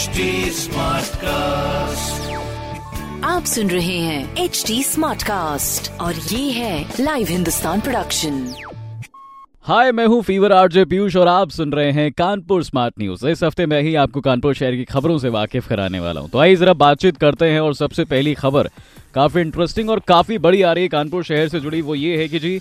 HD Smartcast. आप सुन रहे हैं एच डी स्मार्ट कास्ट और ये है लाइव हिंदुस्तान प्रोडक्शन हाय मैं हूँ फीवर आरजे पीयूष और आप सुन रहे हैं कानपुर स्मार्ट न्यूज़ इस हफ़्ते मैं ही आपको कानपुर शहर की खबरों से वाकिफ कराने वाला हूँ। तो आइए जरा बातचीत करते हैं और सबसे पहली खबर काफ़ी इंटरेस्टिंग और काफ़ी बड़ी आ रही है कानपुर शहर से जुड़ी। वो ये है कि जी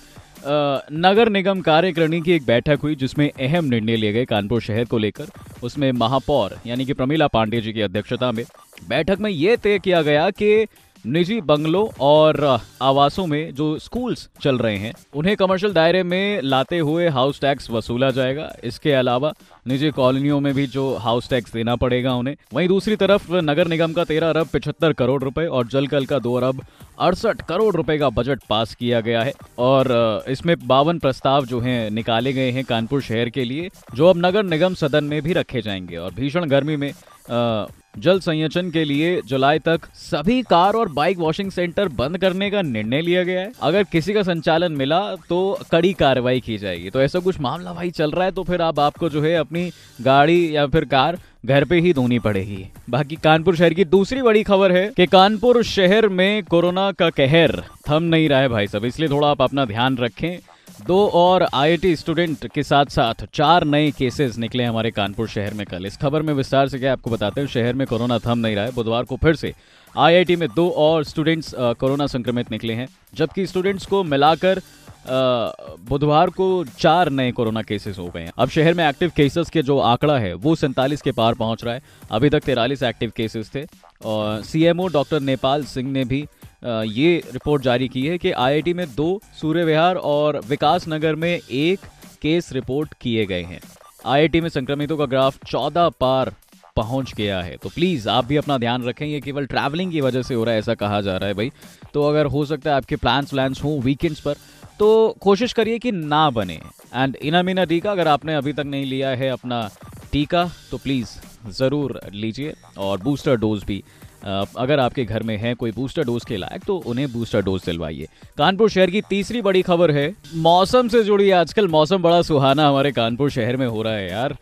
नगर निगम कार्यकारिणी की एक बैठक हुई, जिसमें अहम निर्णय लिए गए कानपुर शहर को लेकर। उसमें महापौर, यानी कि प्रमिला पांडे जी की अध्यक्षता में। बैठक में यह तय किया गया कि निजी बंगलों और आवासों में जो स्कूल्स चल रहे हैं, उन्हें कमर्शियल दायरे में लाते हुए हाउस टैक्स वसूला जाएगा। इसके अलावा निजी कॉलोनियों में भी जो हाउस टैक्स देना पड़ेगा उन्हें। वहीं दूसरी तरफ़ नगर निगम का तेरह अरब पिछहत्तर करोड़ रुपए और जल कल का दो अरब अड़सठ करोड़ रुपए का बजट पास किया गया है। और इसमें बावन प्रस्ताव जो हैं, निकाले गए हैं कानपुर शहर के लिए, जो अब नगर निगम सदन में भी रखे जाएँगे। और भीषण गर्मी में जल संयचन के लिए जुलाई तक सभी कार और बाइक वॉशिंग सेंटर बंद करने का निर्णय लिया गया है। अगर किसी का संचालन मिला तो कड़ी कार्रवाई की जाएगी। तो ऐसा कुछ मामला भाई चल रहा है तो फिर अब आपको जो है अपनी गाड़ी या फिर कार घर पे ही धोनी पड़ेगी। बाकी कानपुर शहर की दूसरी बड़ी खबर है कि कानपुर शहर में कोरोना का कहर थम नहीं रहा है भाई साहब इसलिए थोड़ा आप अपना ध्यान रखें। दो और आईआईटी स्टूडेंट के साथ साथ चार नए केसेस निकले हमारे कानपुर शहर में कल। इस खबर में विस्तार से क्या आपको बताते हैं? शहर में कोरोना थम नहीं रहा है। बुधवार को फिर से आईआईटी में दो और स्टूडेंट्स कोरोना संक्रमित निकले हैं। जबकि स्टूडेंट्स को मिलाकर बुधवार को चार नए कोरोना केसेस हो गए हैं। अब शहर में एक्टिव केसेस के जो आंकड़ा है, वो सैंतालीस के पार पहुँच रहा है। अभी तक तिरालीस एक्टिव केसेस थे। और सीएमओ डॉक्टर नेपाल सिंह ने भी ये रिपोर्ट जारी की है कि आईआईटी में दो सूर्य विहार और विकास नगर में एक केस रिपोर्ट किए गए हैं। आईआईटी में संक्रमितों का ग्राफ 14 पार पहुँच गया है। तो प्लीज़ आप भी अपना ध्यान रखें, ये केवल ट्रैवलिंग की वजह से हो रहा है, ऐसा कहा जा रहा है भाई। तो अगर हो सकता है आपके प्लान्स व्लान्स हों वीकेंड्स पर तो कोशिश करिए कि ना बने। एंड इना मीना टीका, अगर आपने अभी तक नहीं लिया है अपना टीका तो प्लीज़ ज़रूर लीजिए और बूस्टर डोज भी अगर आपके घर में है कोई बूस्टर डोज के लायक तो उन्हें बूस्टर डोज दिलवाइए। कानपुर शहर की तीसरी बड़ी खबर है, मौसम से जुड़ी आजकल, मौसम बड़ा सुहाना हमारे कानपुर शहर में हो रहा है यार।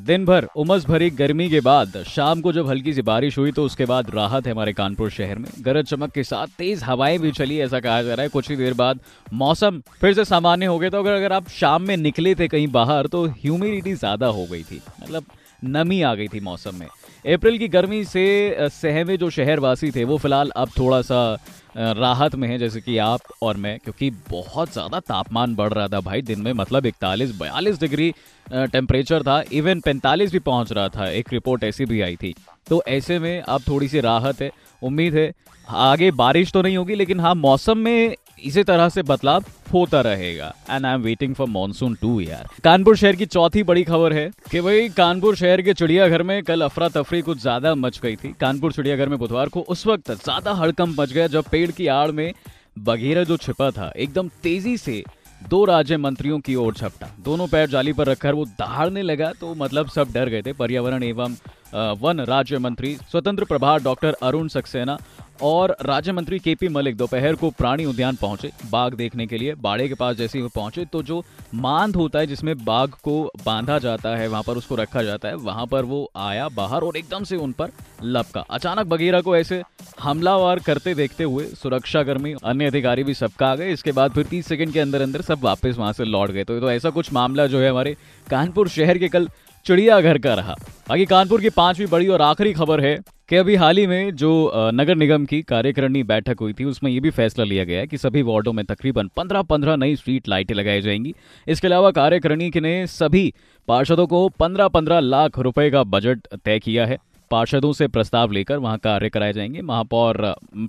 दिन भर उमस भरी गर्मी के बाद, शाम को जब हल्की सी बारिश हुई तो उसके बाद राहत है हमारे कानपुर शहर में। गरज चमक के साथ तेज हवाएँ भी चली, ऐसा कहा जा रहा है। कुछ ही देर बाद मौसम फिर से सामान्य हो गया तो अगर अगर आप शाम में निकले थे कहीं बाहर तो ह्यूमिडिटी ज़्यादा हो गई थी। मतलब नमी आ गई थी मौसम में। अप्रैल की गर्मी से सहमे जो शहरवासी थे, वो फ़िलहाल अब थोड़ा सा राहत में है, जैसे कि आप और मैं, क्योंकि बहुत ज़्यादा तापमान बढ़ रहा था भाई दिन में मतलब इकतालीस, बयालीस डिग्री टेम्परेचर था। इवन पैंतालीस भी पहुँच रहा था, एक रिपोर्ट ऐसी भी आई थी। तो ऐसे में अब थोड़ी सी राहत है, उम्मीद है। आगे बारिश तो नहीं होगी, लेकिन हाँ मौसम में इसी तरह से बदलाव होता रहेगा। And I am waiting for monsoon too यार। कानपुर शहर की चौथी बड़ी खबर है कि भाई, कानपुर शहर के चिड़ियाघर में कल अफरा तफरी कुछ ज़्यादा मच गई थी। कानपुर चिड़ियाघर में बुधवार को उस वक्त ज़्यादा हड़कंप मच गया जब पेड़ की आड़ में बघेरा जो छिपा था, एकदम तेज़ी से दो राज्य मंत्रियों की ओर झपटा। दोनों पैर जाली पर रखकर वो दहाड़ने लगा तो मतलब सब डर गए थे। पर्यावरण एवं वन राज्य मंत्री स्वतंत्र प्रभार डॉक्टर अरुण सक्सेना और राज्य मंत्री के पी मलिक दोपहर को प्राणी उद्यान पहुँचे बाघ देखने के लिए बाड़े के पास जैसे ही वो पहुँचे तो जो मांद होता है जिसमें बाघ को बांधा जाता है वहाँ पर उसको रखा जाता है वहाँ पर वो आया बाहर और एकदम से उन पर लपका। अचानक बगीरा को ऐसे हमलावार करते देखते हुए सुरक्षाकर्मी अन्य अधिकारी भी सबका आ गए इसके बाद फिर तीस सेकंड के अंदर अंदर सब वापस वहाँ से लौट गए। तो, तो ऐसा कुछ मामला जो है हमारे कानपुर शहर के कल चिड़ियाघर का रहा। बाकी कानपुर की पांचवी बड़ी और आखिरी खबर है कि अभी हाल ही में जो नगर निगम की कार्यकारिणी बैठक हुई थी, उसमें ये भी फैसला लिया गया है कि सभी वार्डों में तकरीबन 15-15 नई स्ट्रीट लाइटें लगाई जाएँगी। इसके अलावा कार्यकारिणी ने सभी पार्षदों को 15-15 लाख रुपए का बजट तय किया है। पार्षदों से प्रस्ताव लेकर वहाँ कार्य कराए जाएँगे। महापौर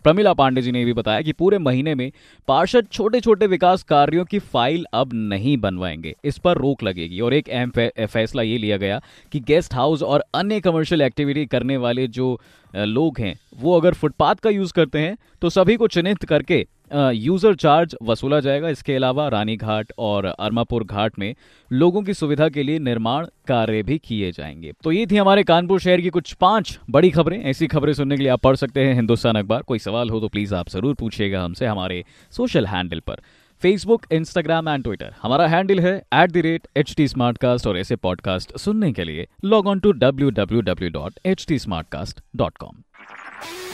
प्रमिला पांडे जी ने भी बताया कि पूरे महीने में पार्षद छोटे छोटे विकास कार्यों की फ़ाइल अब नहीं बनवाएँगे। इस पर रोक लगेगी और एक अहम फैसला ये लिया गया कि गेस्ट हाउस और अन्य कमर्शियल एक्टिविटी करने वाले जो लोग हैं, वो अगर फुटपाथ का यूज़ करते हैं तो सभी को चिन्हित करके यूज़र चार्ज वसूला जाएगा। इसके अलावा रानी घाट और अरमापुर घाट में लोगों की सुविधा के लिए निर्माण कार्य भी किए जाएँगे। तो ये थी हमारे कानपुर शहर की कुछ पाँच बड़ी खबरें। ऐसी खबरें सुनने के लिए आप पढ़ सकते हैं हिंदुस्तान अखबार। कोई सवाल हो तो प्लीज़ आप ज़रूर पूछिएगा हमसे हमारे सोशल हैंडल पर। फेसबुक इंस्टाग्राम एंड ट्विटर हमारा हैंडल है at the rate H T और ऐसे पॉडकास्ट सुनने के लिए log on to W W W dot H T smart cast dot com